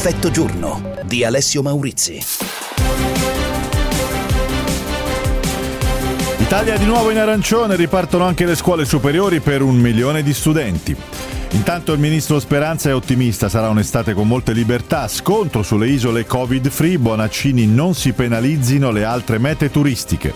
Effetto giorno di Alessio Maurizi. Italia di nuovo in arancione, ripartono anche le scuole superiori per un milione di studenti. Intanto il ministro Speranza è ottimista, sarà un'estate con molte libertà, scontro sulle isole covid-free, Bonaccini non si penalizzino le altre mete turistiche.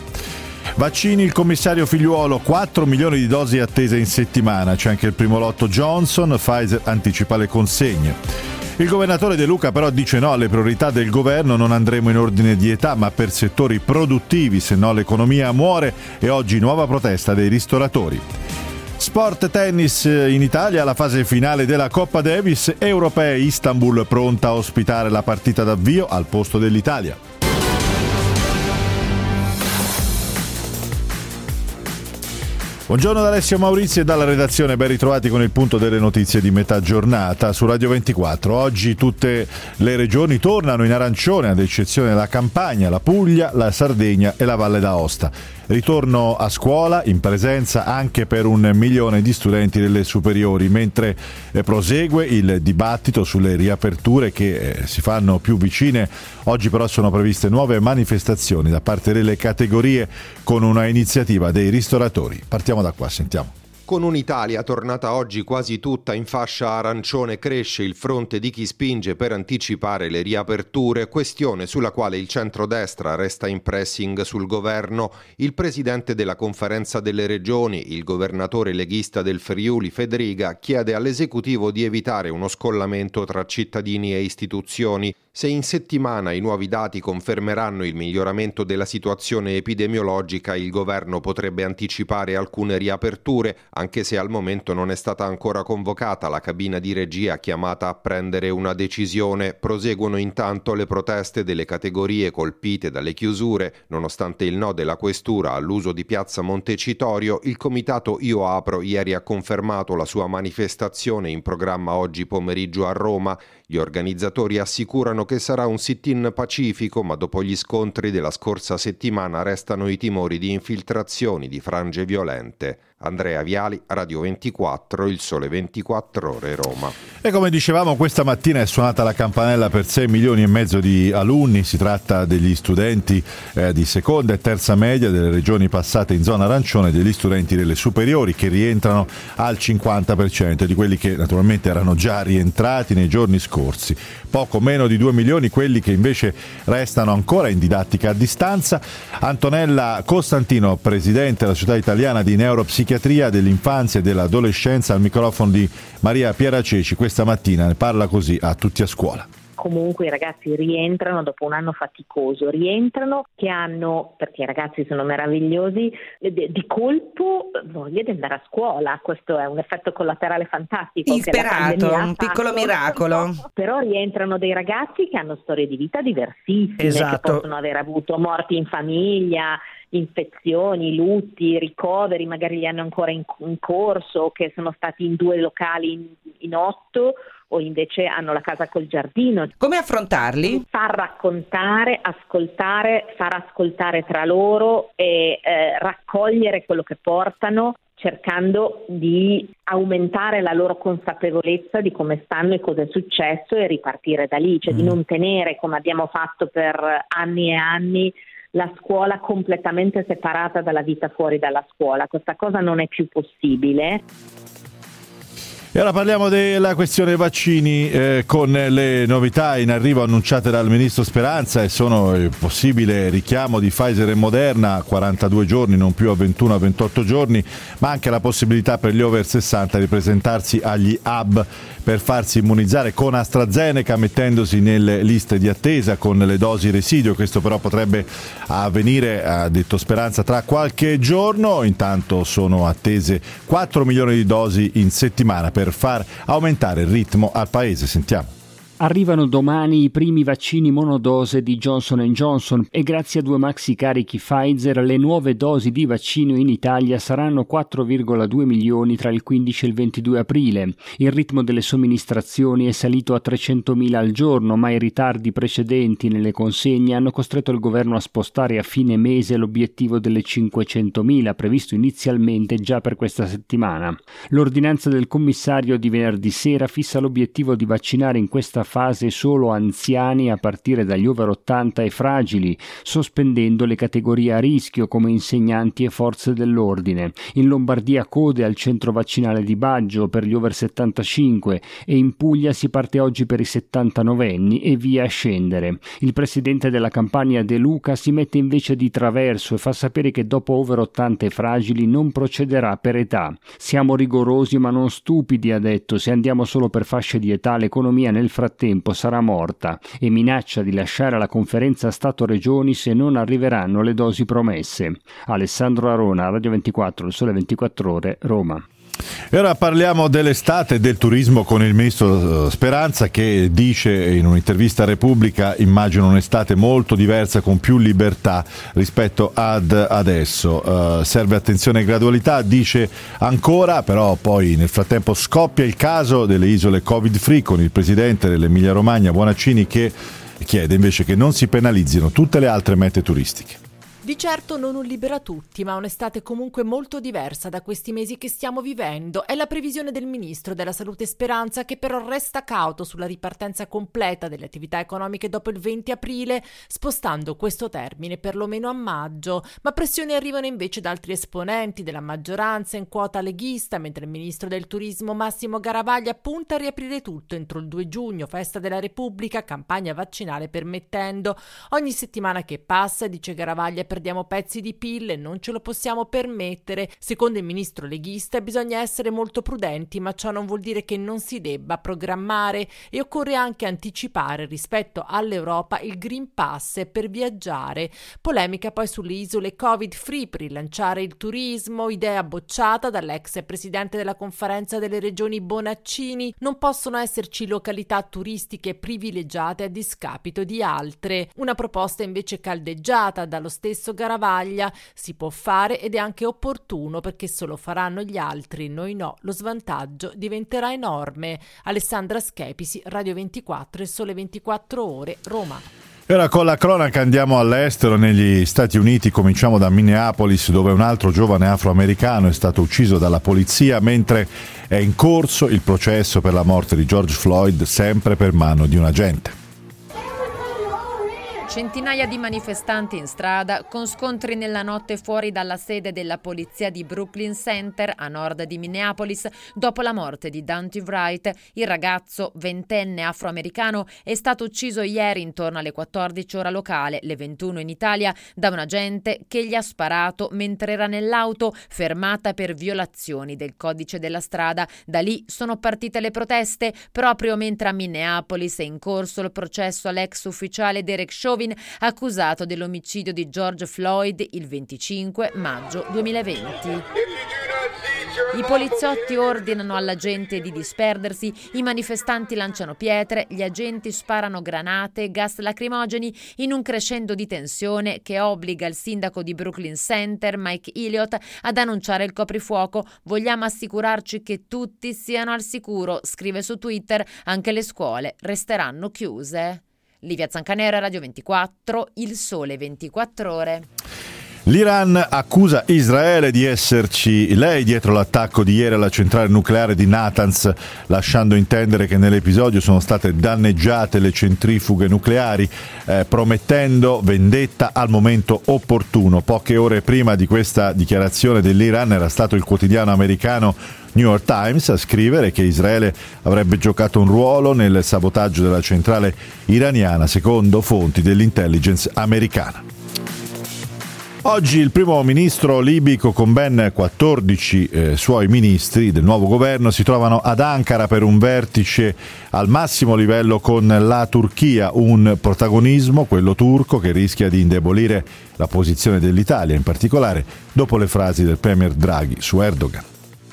Vaccini, il commissario figliuolo, 4 milioni di dosi attese in settimana, c'è anche il primo lotto Johnson, Pfizer anticipa le consegne. Il governatore De Luca però dice no alle priorità del governo, non andremo in ordine di età ma per settori produttivi, se no l'economia muore e oggi nuova protesta dei ristoratori. Sport tennis in Italia, la fase finale della Coppa Davis, europee Istanbul pronta a ospitare la partita d'avvio al posto dell'Italia. Buongiorno da Alessio Maurizio e dalla redazione, ben ritrovati con il punto delle notizie di metà giornata su Radio 24. Oggi tutte le regioni tornano in arancione, ad eccezione della Campania, la Puglia, la Sardegna e la Valle d'Aosta. Ritorno a scuola in presenza anche per un milione di studenti delle superiori, mentre eh, prosegue il dibattito sulle riaperture che eh, si fanno più vicine. Oggi però sono previste nuove manifestazioni da parte delle categorie con una iniziativa dei ristoratori. Partiamo da qua, sentiamo. Con un'Italia tornata oggi quasi tutta in fascia arancione cresce il fronte di chi spinge per anticipare le riaperture, questione sulla quale il centrodestra resta in pressing sul governo. Il presidente della conferenza delle regioni, il governatore leghista del Friuli Federica, chiede all'esecutivo di evitare uno scollamento tra cittadini e istituzioni. Se in settimana i nuovi dati confermeranno il miglioramento della situazione epidemiologica, il governo potrebbe anticipare alcune riaperture, anche se al momento non è stata ancora convocata la cabina di regia chiamata a prendere una decisione. Proseguono intanto le proteste delle categorie colpite dalle chiusure. Nonostante il no della questura all'uso di piazza Montecitorio, il comitato Io Apro ieri ha confermato la sua manifestazione in programma oggi pomeriggio a Roma. Gli organizzatori assicurano che sarà un sit-in pacifico, ma dopo gli scontri della scorsa settimana restano i timori di infiltrazioni di frange violente. Andrea Viali, Radio 24, Il Sole 24 Ore, Roma. E come dicevamo, questa mattina è suonata la campanella per 6 milioni e mezzo di alunni. Si tratta degli studenti eh, di seconda e terza media delle regioni passate in zona arancione e degli studenti delle superiori che rientrano al 50% di quelli che naturalmente erano già rientrati nei giorni scorsi. Poco meno di 2 milioni quelli che invece restano ancora in didattica a distanza. Antonella Costantino, presidente della Società Italiana di Neuropsichiatria, psichiatria dell'infanzia e dell'adolescenza al microfono di Maria Piera Ceci questa mattina ne parla così a tutti a scuola comunque i ragazzi rientrano dopo un anno faticoso, rientrano che hanno, perché i ragazzi sono meravigliosi, di colpo voglia di andare a scuola, questo è un effetto collaterale fantastico. Insperato, un piccolo miracolo. Però rientrano dei ragazzi che hanno storie di vita diversissime, esatto. che possono aver avuto morti in famiglia, infezioni, lutti, ricoveri, magari li hanno ancora in, in corso, che sono stati in due locali in, in otto o invece hanno la casa col giardino. Come affrontarli? Far raccontare, ascoltare, far ascoltare tra loro e eh, raccogliere quello che portano cercando di aumentare la loro consapevolezza di come stanno e cosa è successo e ripartire da lì, cioè mm. di non tenere come abbiamo fatto per anni e anni la scuola completamente separata dalla vita fuori dalla scuola. Questa cosa non è più possibile. E ora parliamo della questione vaccini eh, con le novità in arrivo annunciate dal ministro Speranza e sono il possibile richiamo di Pfizer e Moderna a 42 giorni, non più a 21 a 28 giorni, ma anche la possibilità per gli over 60 di presentarsi agli hub per farsi immunizzare con AstraZeneca mettendosi nelle liste di attesa con le dosi residuo. Questo però potrebbe avvenire, ha detto Speranza, tra qualche giorno. Intanto sono attese 4 milioni di dosi in settimana per far aumentare il ritmo al paese. Sentiamo. Arrivano domani i primi vaccini monodose di Johnson Johnson e grazie a due maxi carichi Pfizer le nuove dosi di vaccino in Italia saranno 4,2 milioni tra il 15 e il 22 aprile. Il ritmo delle somministrazioni è salito a 300.000 al giorno, ma i ritardi precedenti nelle consegne hanno costretto il governo a spostare a fine mese l'obiettivo delle 500.000 previsto inizialmente già per questa settimana. L'ordinanza del commissario di venerdì sera fissa l'obiettivo di vaccinare in questa fase solo anziani a partire dagli over 80 e fragili, sospendendo le categorie a rischio come insegnanti e forze dell'ordine. In Lombardia code al centro vaccinale di Baggio per gli over 75 e in Puglia si parte oggi per i 79 anni e via a scendere. Il presidente della campagna De Luca si mette invece di traverso e fa sapere che dopo over 80 e fragili non procederà per età. Siamo rigorosi ma non stupidi, ha detto, se andiamo solo per fasce di età l'economia nel frattempo sarà morta e minaccia di lasciare la conferenza Stato-Regioni se non arriveranno le dosi promesse. Alessandro Arona, Radio 24, il Sole 24 Ore, Roma. E ora parliamo dell'estate e del turismo con il ministro eh, Speranza che dice in un'intervista a Repubblica immagino un'estate molto diversa con più libertà rispetto ad adesso. Uh, serve attenzione e gradualità, dice ancora, però poi nel frattempo scoppia il caso delle isole Covid free con il presidente dell'Emilia Romagna Buonaccini che chiede invece che non si penalizzino tutte le altre mete turistiche. Di certo non un libera tutti, ma un'estate comunque molto diversa da questi mesi che stiamo vivendo. È la previsione del ministro della Salute Speranza che però resta cauto sulla ripartenza completa delle attività economiche dopo il 20 aprile, spostando questo termine perlomeno a maggio. Ma pressioni arrivano invece da altri esponenti della maggioranza in quota leghista, mentre il ministro del turismo Massimo Garavaglia punta a riaprire tutto entro il 2 giugno, festa della Repubblica, campagna vaccinale permettendo. Ogni settimana che passa, dice Garavaglia, perdiamo pezzi di pille, non ce lo possiamo permettere. Secondo il ministro leghista bisogna essere molto prudenti, ma ciò non vuol dire che non si debba programmare e occorre anche anticipare rispetto all'Europa il Green Pass per viaggiare. Polemica poi sulle isole Covid free per rilanciare il turismo, idea bocciata dall'ex presidente della conferenza delle regioni Bonaccini. Non possono esserci località turistiche privilegiate a discapito di altre. Una proposta invece caldeggiata dallo stesso stesso Garavaglia. Si può fare ed è anche opportuno perché se lo faranno gli altri, noi no, lo svantaggio diventerà enorme. Alessandra Schepisi, Radio 24 e Sole 24 Ore, Roma. Ora con la cronaca andiamo all'estero, negli Stati Uniti, cominciamo da Minneapolis dove un altro giovane afroamericano è stato ucciso dalla polizia mentre è in corso il processo per la morte di George Floyd sempre per mano di un agente. Centinaia di manifestanti in strada con scontri nella notte fuori dalla sede della polizia di Brooklyn Center a nord di Minneapolis dopo la morte di Dante Wright. Il ragazzo ventenne afroamericano è stato ucciso ieri intorno alle 14 ore locale, le 21 in Italia, da un agente che gli ha sparato mentre era nell'auto fermata per violazioni del codice della strada. Da lì sono partite le proteste proprio mentre a Minneapolis è in corso il processo all'ex ufficiale Derek Chauvin Chauvin, accusato dell'omicidio di George Floyd il 25 maggio 2020. I poliziotti ordinano alla gente di disperdersi, i manifestanti lanciano pietre, gli agenti sparano granate, gas lacrimogeni in un crescendo di tensione che obbliga il sindaco di Brooklyn Center, Mike Elliott, ad annunciare il coprifuoco. Vogliamo assicurarci che tutti siano al sicuro, scrive su Twitter, anche le scuole resteranno chiuse. Livia Zancanera, Radio 24, Il Sole 24 Ore. L'Iran accusa Israele di esserci lei dietro l'attacco di ieri alla centrale nucleare di Natanz, lasciando intendere che nell'episodio sono state danneggiate le centrifughe nucleari, eh, promettendo vendetta al momento opportuno. Poche ore prima di questa dichiarazione dell'Iran era stato il quotidiano americano New York Times a scrivere che Israele avrebbe giocato un ruolo nel sabotaggio della centrale iraniana, secondo fonti dell'intelligence americana. Oggi il primo ministro libico con ben 14 eh, suoi ministri del nuovo governo si trovano ad Ankara per un vertice al massimo livello con la Turchia, un protagonismo, quello turco, che rischia di indebolire la posizione dell'Italia, in particolare dopo le frasi del Premier Draghi su Erdogan.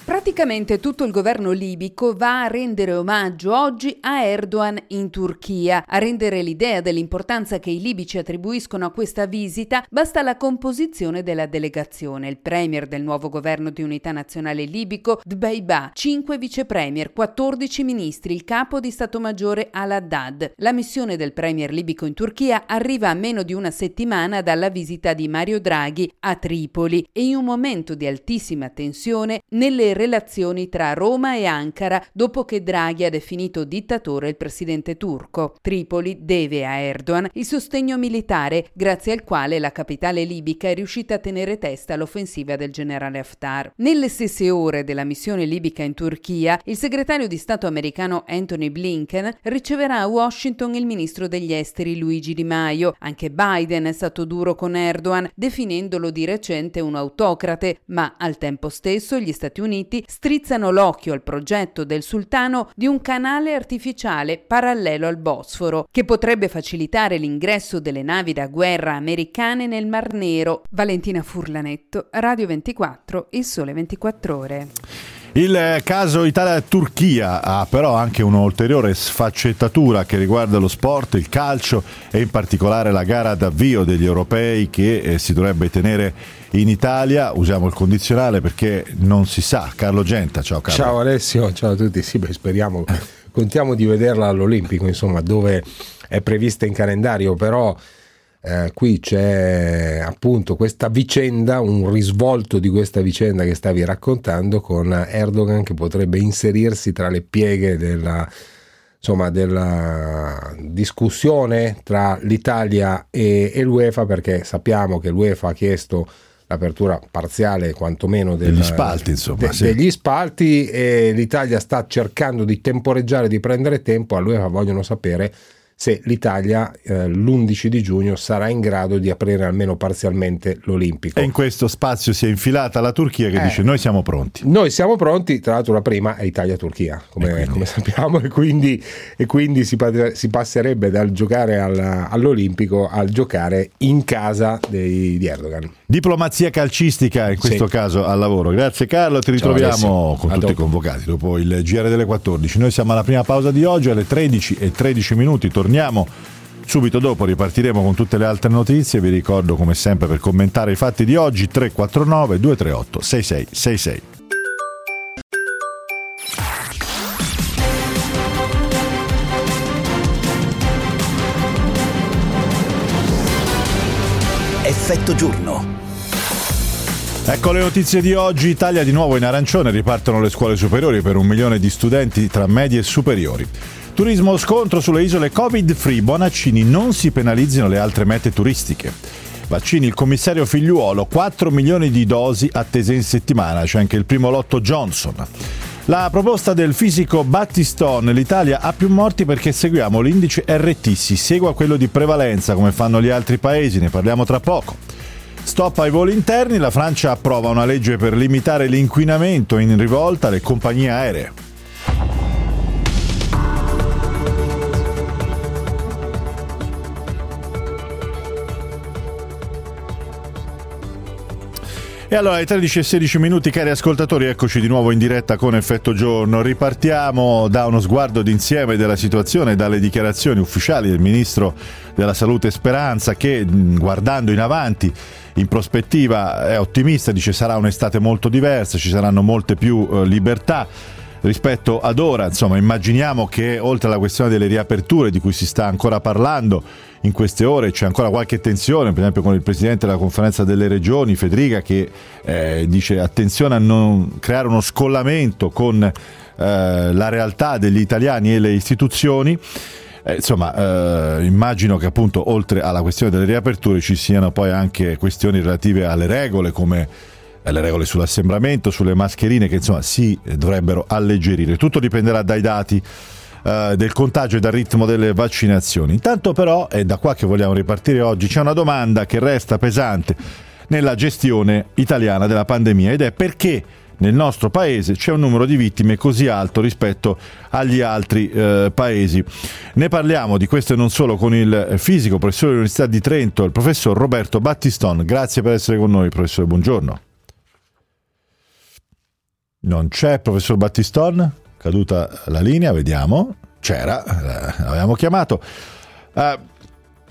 Praticamente tutto il governo libico va a rendere omaggio oggi a Erdogan in Turchia. A rendere l'idea dell'importanza che i libici attribuiscono a questa visita basta la composizione della delegazione. Il premier del nuovo governo di unità nazionale libico, Dbeiba, 5 vicepremier, 14 ministri, il capo di Stato Maggiore Al-Haddad. La missione del premier libico in Turchia arriva a meno di una settimana dalla visita di Mario Draghi a Tripoli e in un momento di altissima tensione nelle relazioni tra Roma e Ankara dopo che Draghi ha definito dittatore il presidente turco. Tripoli deve a Erdogan il sostegno militare, grazie al quale la capitale libica è riuscita a tenere testa all'offensiva del generale Haftar. Nelle stesse ore della missione libica in Turchia, il segretario di Stato americano Anthony Blinken riceverà a Washington il ministro degli esteri Luigi Di Maio. Anche Biden è stato duro con Erdogan, definendolo di recente un autocrate, ma al tempo stesso gli Stati Uniti strizzano l'occhio al progetto del sultano di un canale artificiale parallelo al Bosforo, che potrebbe facilitare l'ingresso delle navi da guerra americane nel Mar Nero. Valentina Furlanetto, Radio 24, Il Sole 24 Ore. Il caso Italia-Turchia ha però anche un'ulteriore sfaccettatura che riguarda lo sport, il calcio e in particolare la gara d'avvio degli europei che eh, si dovrebbe tenere in Italia. Usiamo il condizionale perché non si sa. Carlo Genta, ciao Carlo. Ciao Alessio, ciao a tutti. Sì, beh, speriamo, contiamo di vederla all'Olimpico, insomma, dove è prevista in calendario, però eh, qui c'è appunto questa vicenda, un risvolto di questa vicenda che stavi raccontando con Erdogan che potrebbe inserirsi tra le pieghe della, insomma, della discussione tra l'Italia e, e, l'UEFA perché sappiamo che l'UEFA ha chiesto l'apertura parziale quantomeno del, degli spalti, insomma, de, sì. degli spalti e l'Italia sta cercando di temporeggiare, di prendere tempo, all'UEFA vogliono sapere se l'Italia eh, l'11 di giugno sarà in grado di aprire almeno parzialmente l'Olimpico. E in questo spazio si è infilata la Turchia che Eh. dice noi siamo pronti. Noi siamo pronti, tra l'altro la prima è Italia-Turchia, come, come sappiamo, e quindi, e quindi si, si passerebbe dal giocare al- all'Olimpico al giocare in casa dei- di Erdogan. Diplomazia calcistica in questo Sì. caso al lavoro. Grazie Carlo, ti Ciao, ritroviamo Alessio. con A tutti i dopo. convocati dopo il GR delle 14. Noi siamo alla prima pausa di oggi alle 13 e 13 minuti, torniamo subito dopo, ripartiremo con tutte le altre notizie. Vi ricordo come sempre per commentare i fatti di oggi 349 238 6666. Effetto giorno. Ecco le notizie di oggi. Italia di nuovo in arancione, ripartono le scuole superiori per un milione di studenti tra medie e superiori. Turismo scontro sulle isole Covid free, Bonaccini non si penalizzino le altre mete turistiche. Vaccini, il commissario figliuolo, 4 milioni di dosi attese in settimana, c'è anche il primo lotto Johnson. La proposta del fisico Battistone, l'Italia ha più morti perché seguiamo l'indice RT, si segua quello di prevalenza come fanno gli altri paesi, ne parliamo tra poco. Stop ai voli interni, la Francia approva una legge per limitare l'inquinamento in rivolta alle compagnie aeree. E allora alle 13 e 16 minuti cari ascoltatori eccoci di nuovo in diretta con Effetto Giorno. Ripartiamo da uno sguardo d'insieme della situazione, dalle dichiarazioni ufficiali del Ministro della Salute Speranza che guardando in avanti in prospettiva è ottimista, dice sarà un'estate molto diversa, ci saranno molte più eh, libertà rispetto ad ora, insomma immaginiamo che oltre alla questione delle riaperture di cui si sta ancora parlando in queste ore c'è ancora qualche tensione, per esempio con il Presidente della conferenza delle regioni, Federica, che eh, dice attenzione a non creare uno scollamento con eh, la realtà degli italiani e le istituzioni. Eh, insomma, eh, immagino che appunto oltre alla questione delle riaperture ci siano poi anche questioni relative alle regole come le regole sull'assembramento, sulle mascherine che insomma si dovrebbero alleggerire. Tutto dipenderà dai dati eh, del contagio e dal ritmo delle vaccinazioni. Intanto però, è da qua che vogliamo ripartire oggi, c'è una domanda che resta pesante nella gestione italiana della pandemia ed è perché nel nostro paese c'è un numero di vittime così alto rispetto agli altri eh, paesi. Ne parliamo di questo e non solo con il fisico, professore dell'Università di Trento, il professor Roberto Battiston. Grazie per essere con noi, professore, buongiorno. Non c'è professor Battiston? Caduta la linea, vediamo. C'era, eh, l'avevamo chiamato. Eh,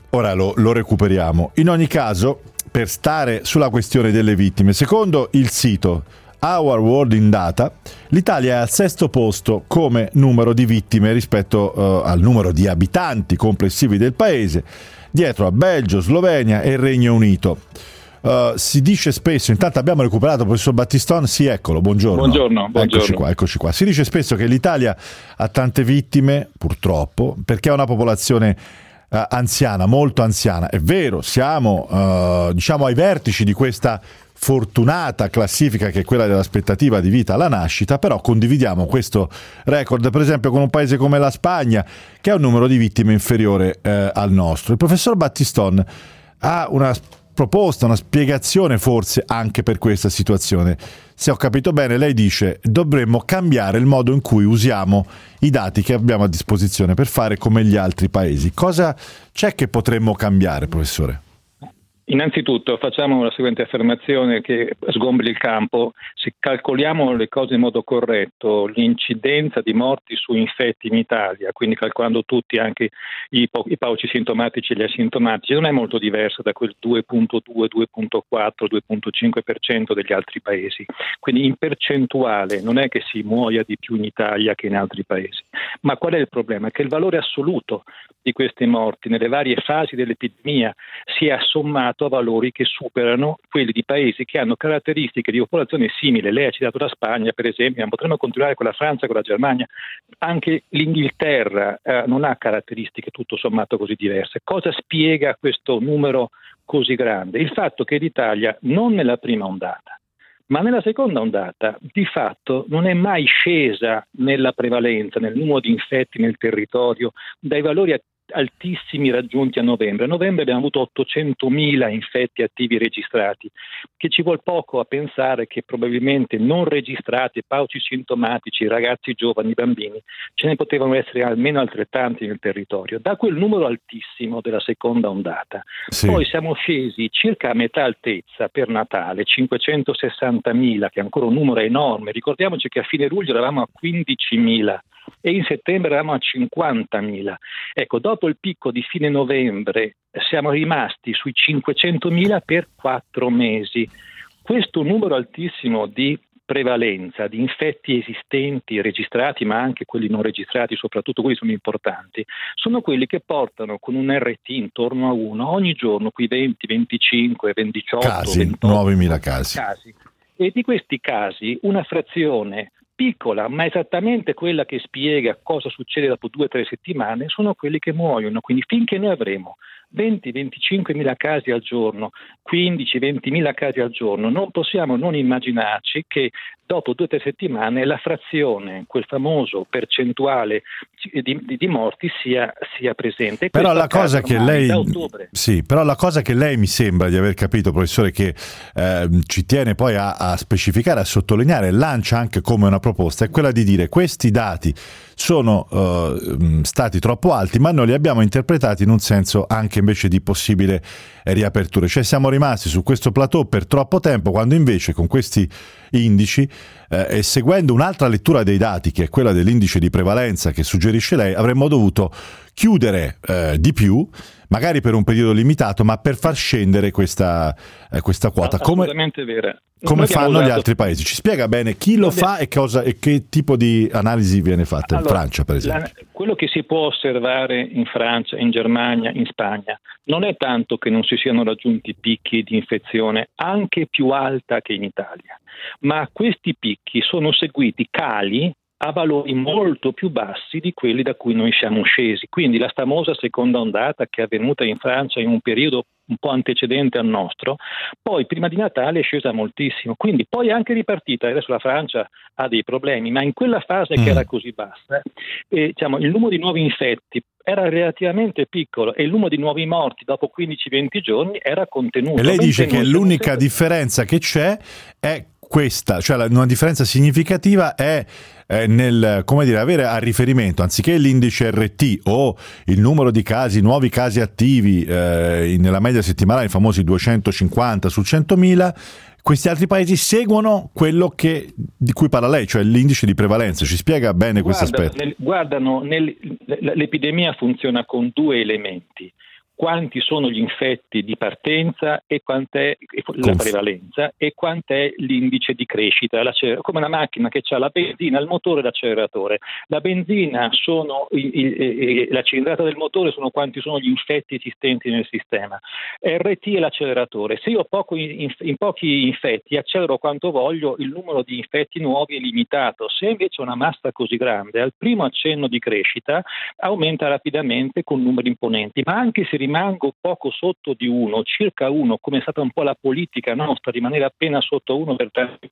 ora lo, lo recuperiamo. In ogni caso, per stare sulla questione delle vittime, secondo il sito Our World in Data, l'Italia è al sesto posto come numero di vittime rispetto eh, al numero di abitanti complessivi del paese, dietro a Belgio, Slovenia e Regno Unito. Uh, si dice spesso, intanto abbiamo recuperato il professor Battiston, sì eccolo, buongiorno. Buongiorno, buongiorno. Eccoci qua, eccoci qua. Si dice spesso che l'Italia ha tante vittime, purtroppo, perché ha una popolazione uh, anziana, molto anziana. È vero, siamo uh, diciamo ai vertici di questa fortunata classifica che è quella dell'aspettativa di vita alla nascita, però condividiamo questo record per esempio con un paese come la Spagna che ha un numero di vittime inferiore eh, al nostro. Il professor Battiston ha una proposta, una spiegazione forse anche per questa situazione. Se ho capito bene, lei dice dovremmo cambiare il modo in cui usiamo i dati che abbiamo a disposizione per fare come gli altri paesi. Cosa c'è che potremmo cambiare, professore? Innanzitutto facciamo la seguente affermazione che sgombri il campo. Se calcoliamo le cose in modo corretto, l'incidenza di morti su infetti in Italia, quindi calcolando tutti anche i, po- i pauci sintomatici e gli asintomatici, non è molto diversa da quel 2.2, 2.4, 2.5% degli altri paesi. Quindi in percentuale non è che si muoia di più in Italia che in altri paesi. Ma qual è il problema? Che il valore assoluto di queste morti nelle varie fasi dell'epidemia si è assommato a valori che superano quelli di paesi che hanno caratteristiche di popolazione simile. Lei ha citato la Spagna, per esempio, ma potremmo continuare con la Francia, con la Germania. Anche l'Inghilterra eh, non ha caratteristiche tutto sommato così diverse. Cosa spiega questo numero così grande? Il fatto che l'Italia, non nella prima ondata, ma nella seconda ondata di fatto non è mai scesa nella prevalenza, nel numero di infetti nel territorio, dai valori altissimi raggiunti a novembre. A novembre abbiamo avuto 800.000 infetti attivi registrati, che ci vuole poco a pensare che probabilmente non registrati, pauci sintomatici, ragazzi giovani, bambini, ce ne potevano essere almeno altrettanti nel territorio. Da quel numero altissimo della seconda ondata, sì. poi siamo scesi circa a metà altezza per Natale, 560.000, che è ancora un numero enorme. Ricordiamoci che a fine luglio eravamo a 15.000 e in settembre eravamo a 50.000. Ecco, dopo il picco di fine novembre siamo rimasti sui 500.000 per quattro mesi. Questo numero altissimo di prevalenza di infetti esistenti, registrati, ma anche quelli non registrati, soprattutto quelli sono importanti, sono quelli che portano con un RT intorno a 1 ogni giorno qui 20, 25, 28, casi, 28 9.000 casi. casi. E di questi casi una frazione piccola, ma esattamente quella che spiega cosa succede dopo due o tre settimane, sono quelli che muoiono. Quindi finché noi avremo 20-25 mila casi al giorno, 15-20 mila casi al giorno, non possiamo non immaginarci che dopo due o tre settimane la frazione, quel famoso percentuale di, di, di morti sia, sia presente. Però la, cosa che lei, sì, però la cosa che lei mi sembra di aver capito, professore, che eh, ci tiene poi a, a specificare, a sottolineare, lancia anche come una proposta, è quella di dire questi dati sono uh, stati troppo alti, ma noi li abbiamo interpretati in un senso anche invece di possibile riaperture. Cioè siamo rimasti su questo plateau per troppo tempo, quando invece con questi indici eh, e seguendo un'altra lettura dei dati, che è quella dell'indice di prevalenza che suggerisce lei, avremmo dovuto chiudere eh, di più, magari per un periodo limitato, ma per far scendere questa, eh, questa quota. Come, assolutamente vera. Come fanno usato... gli altri paesi? Ci spiega bene chi lo fa e, cosa, e, che tipo di analisi viene fatta allora, in Francia, per esempio? La, quello che si può osservare in Francia, in Germania, in Spagna, non è tanto che non si siano raggiunti picchi di infezione anche più alta che in Italia, ma questi picchi sono seguiti cali a valori molto più bassi di quelli da cui noi siamo scesi. Quindi la famosa seconda ondata che è avvenuta in Francia in un periodo un po' antecedente al nostro, poi prima di Natale è scesa moltissimo, quindi poi è anche ripartita, adesso la Francia ha dei problemi, ma in quella fase mm. che era così bassa, eh, diciamo, il numero di nuovi infetti era relativamente piccolo e il numero di nuovi morti dopo 15-20 giorni era contenuto. E lei dice che l'unica differenza che c'è è questa, cioè una differenza significativa è eh, nel come dire, avere a riferimento anziché l'indice RT o il numero di casi, nuovi casi attivi eh, nella media settimanale, i famosi 250 su 100.000, questi altri paesi seguono quello che, di cui parla lei, cioè l'indice di prevalenza. Ci spiega bene questo aspetto? Nel, guardano, nel, l'epidemia funziona con due elementi quanti sono gli infetti di partenza e quant'è la prevalenza e quant'è l'indice di crescita, come una macchina che ha la benzina, il motore e l'acceleratore. La benzina sono il, il, la cilindrata del motore sono quanti sono gli infetti esistenti nel sistema. RT è l'acceleratore. Se io ho in, in pochi infetti accelero quanto voglio, il numero di infetti nuovi è limitato. Se invece ho una massa così grande, al primo accenno di crescita aumenta rapidamente con numeri imponenti, ma anche se rimango poco sotto di uno, circa uno, come è stata un po' la politica nostra, rimanere appena sotto uno per tanti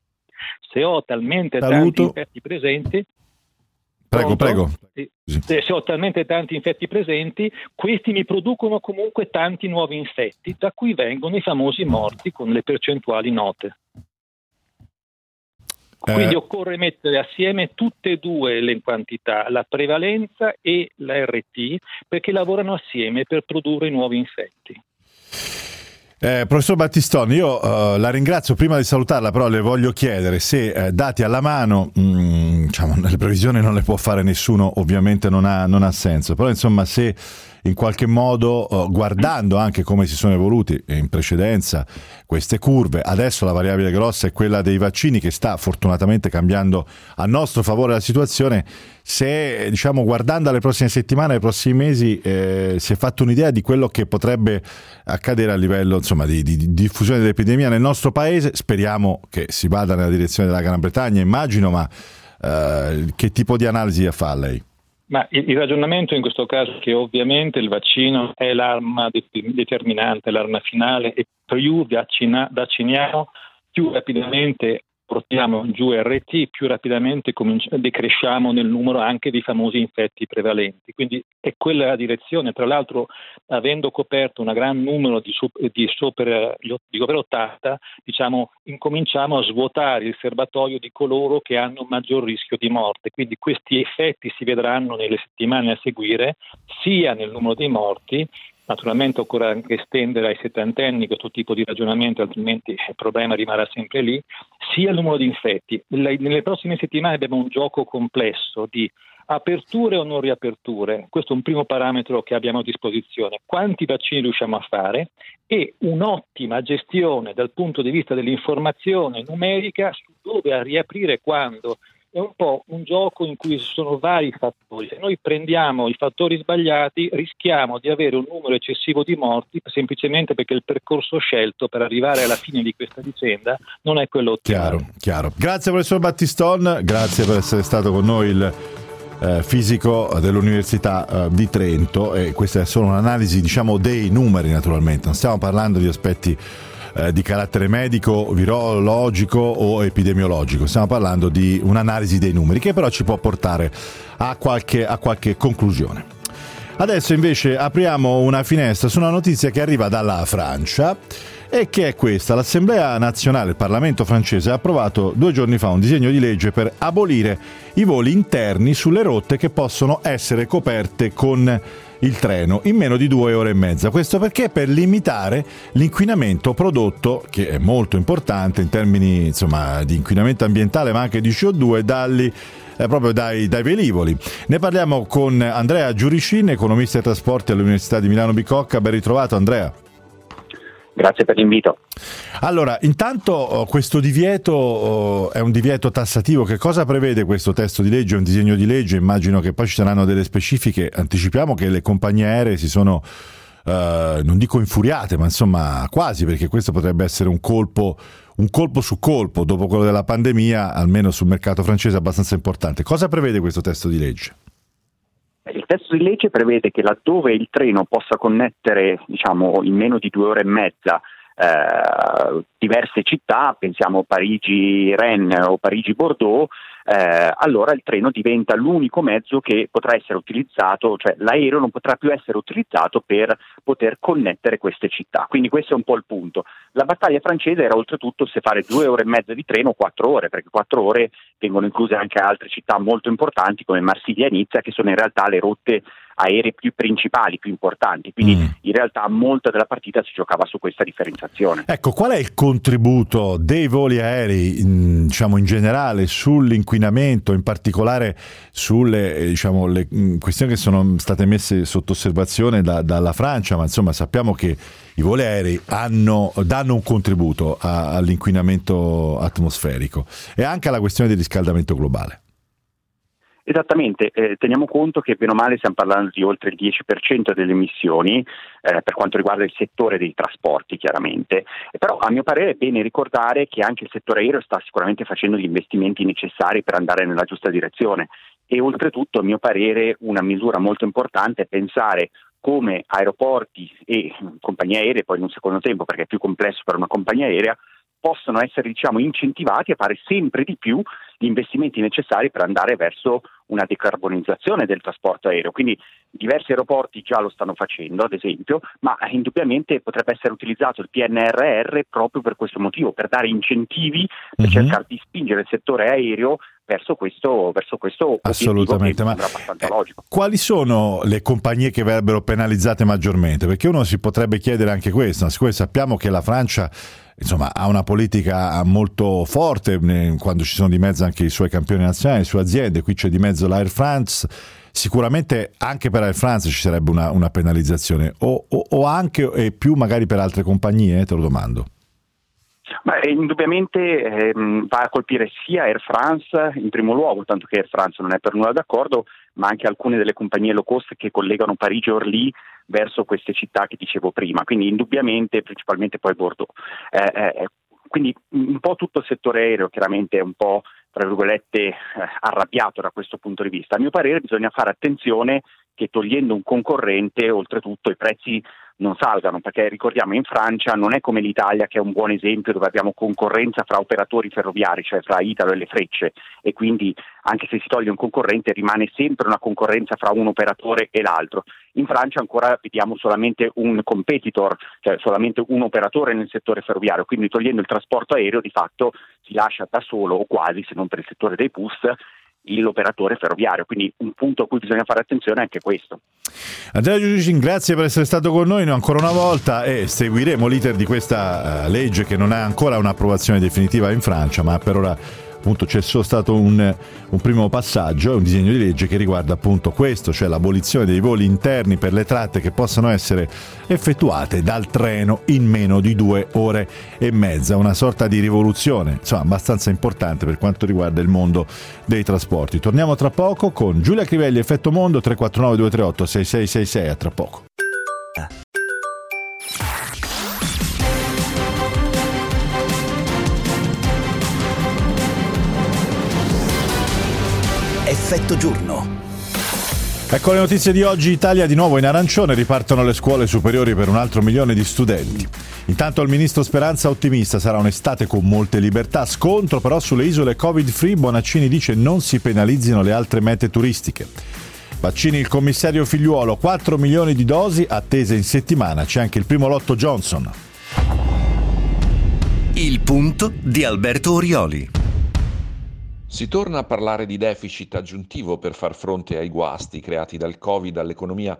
se ho talmente Saluto. tanti infetti presenti Prego, prego. Se ho talmente tanti infetti presenti, questi mi producono comunque tanti nuovi infetti, da cui vengono i famosi morti con le percentuali note. Quindi eh. occorre mettere assieme tutte e due le quantità, la prevalenza e la RT, perché lavorano assieme per produrre nuovi infetti. Eh, professor Battistoni, io uh, la ringrazio. Prima di salutarla, però, le voglio chiedere se eh, dati alla mano, mh, mm, diciamo, le previsioni non le può fare nessuno, ovviamente non ha, non ha senso, però insomma, se in qualche modo uh, guardando anche come si sono evoluti in precedenza queste curve. Adesso la variabile grossa è quella dei vaccini che sta fortunatamente cambiando a nostro favore la situazione. Se diciamo guardando alle prossime settimane, ai prossimi mesi, eh, si è fatto un'idea di quello che potrebbe accadere a livello insomma, di, di, di diffusione dell'epidemia nel nostro paese, speriamo che si vada nella direzione della Gran Bretagna, immagino, ma eh, che tipo di analisi fa lei? Ma il, ragionamento in questo caso è che ovviamente il vaccino è l'arma determinante, l'arma finale e più vaccina, vacciniamo più rapidamente portiamo giù RT, più rapidamente decresciamo nel numero anche dei famosi infetti prevalenti. Quindi è quella la direzione. Tra l'altro, avendo coperto un gran numero di, di, sopra, di over 80, diciamo, incominciamo a svuotare il serbatoio di coloro che hanno maggior rischio di morte. Quindi questi effetti si vedranno nelle settimane a seguire, sia nel numero dei morti Naturalmente occorre anche estendere ai settantenni questo tipo di ragionamento, altrimenti il problema rimarrà sempre lì, sia il numero di infetti. Nelle prossime settimane abbiamo un gioco complesso di aperture o non riaperture, questo è un primo parametro che abbiamo a disposizione, quanti vaccini riusciamo a fare? E un'ottima gestione dal punto di vista dell'informazione numerica su dove riaprire quando è un po' un gioco in cui ci sono vari fattori. Se noi prendiamo i fattori sbagliati rischiamo di avere un numero eccessivo di morti semplicemente perché il percorso scelto per arrivare alla fine di questa vicenda non è quello ottimale. Chiaro, chiaro. Grazie professor Battiston, grazie per essere stato con noi il eh, fisico dell'Università eh, di Trento e questa è solo un'analisi diciamo dei numeri naturalmente, non stiamo parlando di aspetti eh, di carattere medico, virologico o epidemiologico. Stiamo parlando di un'analisi dei numeri che però ci può portare a qualche, a qualche conclusione. Adesso invece apriamo una finestra su una notizia che arriva dalla Francia e che è questa. L'Assemblea nazionale, il Parlamento francese, ha approvato due giorni fa un disegno di legge per abolire i voli interni sulle rotte che possono essere coperte con il treno in meno di due ore e mezza. Questo perché? Per limitare l'inquinamento prodotto, che è molto importante in termini insomma, di inquinamento ambientale ma anche di CO2, dalli eh, proprio dai, dai, velivoli. Ne parliamo con Andrea Giuricin, economista e trasporti all'Università di Milano Bicocca. Ben ritrovato Andrea. Grazie per l'invito. Allora, intanto oh, questo divieto oh, è un divieto tassativo. Che cosa prevede questo testo di legge? È un disegno di legge, immagino che poi ci saranno delle specifiche. Anticipiamo che le compagnie aeree si sono, eh, non dico infuriate, ma insomma quasi, perché questo potrebbe essere un colpo, un colpo su colpo dopo quello della pandemia, almeno sul mercato francese, abbastanza importante. Cosa prevede questo testo di legge? Testo di legge prevede che laddove il treno possa connettere diciamo, in meno di due ore e mezza eh, diverse città, pensiamo Parigi-Rennes o Parigi-Bordeaux, eh, allora il treno diventa l'unico mezzo che potrà essere utilizzato, cioè l'aereo non potrà più essere utilizzato per poter connettere queste città. Quindi questo è un po' il punto. La battaglia francese era oltretutto se fare due ore e mezza di treno o quattro ore, perché quattro ore vengono incluse anche altre città molto importanti come Marsiglia e Nizza, che sono in realtà le rotte aeree più principali, più importanti, quindi mm. in realtà molta della partita si giocava su questa differenziazione. Ecco, qual è il contributo dei voli aerei, in, diciamo in generale, sull'inquinamento, in particolare sulle eh, diciamo, le, mm, questioni che sono state messe sotto osservazione da, dalla Francia, ma insomma sappiamo che i voli aerei hanno, danno un contributo a, all'inquinamento atmosferico e anche alla questione del riscaldamento globale. Esattamente, eh, teniamo conto che bene o male stiamo parlando di oltre il 10% delle emissioni eh, per quanto riguarda il settore dei trasporti chiaramente, e però a mio parere è bene ricordare che anche il settore aereo sta sicuramente facendo gli investimenti necessari per andare nella giusta direzione. E oltretutto a mio parere una misura molto importante è pensare come aeroporti e compagnie aeree, poi in un secondo tempo perché è più complesso per una compagnia aerea, possono essere diciamo, incentivati a fare sempre di più gli investimenti necessari per andare verso una decarbonizzazione del trasporto aereo. Quindi diversi aeroporti già lo stanno facendo, ad esempio, ma indubbiamente potrebbe essere utilizzato il PNRR proprio per questo motivo, per dare incentivi, per uh-huh. cercare di spingere il settore aereo verso questo, verso questo Assolutamente, ma abbastanza logico. quali sono le compagnie che verrebbero penalizzate maggiormente? Perché uno si potrebbe chiedere anche questo, siccome sappiamo che la Francia insomma, ha una politica molto forte quando ci sono di mezzo anche i suoi campioni nazionali, le sue aziende, qui c'è di mezzo l'Air France, sicuramente anche per Air France ci sarebbe una, una penalizzazione o, o, o, anche e più magari per altre compagnie, te lo domando. Ma eh, indubbiamente ehm, va a colpire sia Air France in primo luogo, tanto che Air France non è per nulla d'accordo, ma anche alcune delle compagnie low cost che collegano Parigi e Orly verso queste città che dicevo prima, quindi indubbiamente principalmente poi Bordeaux. Eh, eh, quindi un po' tutto il settore aereo chiaramente è un po' tra virgolette eh, arrabbiato da questo punto di vista. A mio parere bisogna fare attenzione che togliendo un concorrente oltretutto i prezzi non salgano, perché ricordiamo in Francia non è come l'Italia che è un buon esempio dove abbiamo concorrenza fra operatori ferroviari, cioè fra Italo e le frecce e quindi anche se si toglie un concorrente rimane sempre una concorrenza fra un operatore e l'altro. In Francia ancora vediamo solamente un competitor, cioè solamente un operatore nel settore ferroviario, quindi togliendo il trasporto aereo di fatto si lascia da solo o quasi, se non per il settore dei bus, l'operatore ferroviario. Quindi un punto a cui bisogna fare attenzione è anche questo. Andrea Giugicin, grazie per essere stato con noi ancora una volta e seguiremo l'iter di questa uh, legge che non ha ancora un'approvazione definitiva in Francia, ma per ora appunto c'è solo stato un, un primo passaggio, un disegno di legge che riguarda appunto questo, cioè l'abolizione dei voli interni per le tratte che possano essere effettuate dal treno in meno di due ore e mezza, una sorta di rivoluzione, insomma abbastanza importante per quanto riguarda il mondo dei trasporti. Torniamo tra poco con Giulia Crivelli, Effetto Mondo 349 238 6666, a tra poco. Effetto giorno. Ecco le notizie di oggi. Italia di nuovo in arancione, ripartono le scuole superiori per un altro milione di studenti. Intanto il ministro Speranza ottimista, sarà un'estate con molte libertà. Scontro però sulle isole Covid free, Bonaccini dice non si penalizzino le altre mete turistiche. Vaccini il commissario figliuolo, 4 milioni di dosi attese in settimana, c'è anche il primo lotto Johnson. Il punto di Alberto Orioli. Si torna a parlare di deficit aggiuntivo per far fronte ai guasti creati dal Covid all'economia.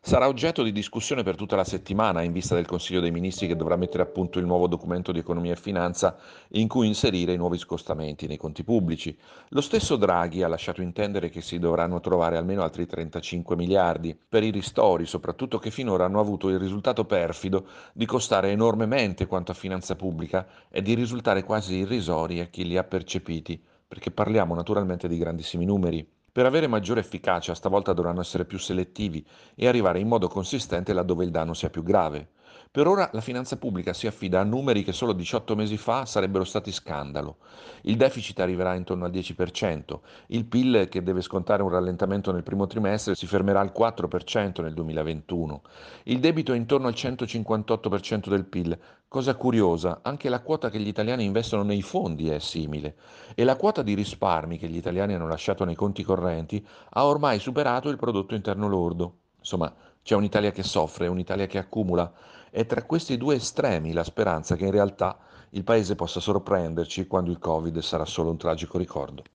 Sarà oggetto di discussione per tutta la settimana in vista del Consiglio dei Ministri che dovrà mettere a punto il nuovo documento di economia e finanza in cui inserire i nuovi scostamenti nei conti pubblici. Lo stesso Draghi ha lasciato intendere che si dovranno trovare almeno altri 35 miliardi per i ristori, soprattutto che finora hanno avuto il risultato perfido di costare enormemente quanto a finanza pubblica e di risultare quasi irrisori a chi li ha percepiti perché parliamo naturalmente di grandissimi numeri. Per avere maggiore efficacia stavolta dovranno essere più selettivi e arrivare in modo consistente laddove il danno sia più grave. Per ora la finanza pubblica si affida a numeri che solo 18 mesi fa sarebbero stati scandalo. Il deficit arriverà intorno al 10%, il PIL che deve scontare un rallentamento nel primo trimestre si fermerà al 4% nel 2021. Il debito è intorno al 158% del PIL. Cosa curiosa, anche la quota che gli italiani investono nei fondi è simile e la quota di risparmi che gli italiani hanno lasciato nei conti correnti ha ormai superato il prodotto interno lordo. Insomma, c'è un'Italia che soffre, un'Italia che accumula. È tra questi due estremi la speranza che in realtà il Paese possa sorprenderci quando il Covid sarà solo un tragico ricordo.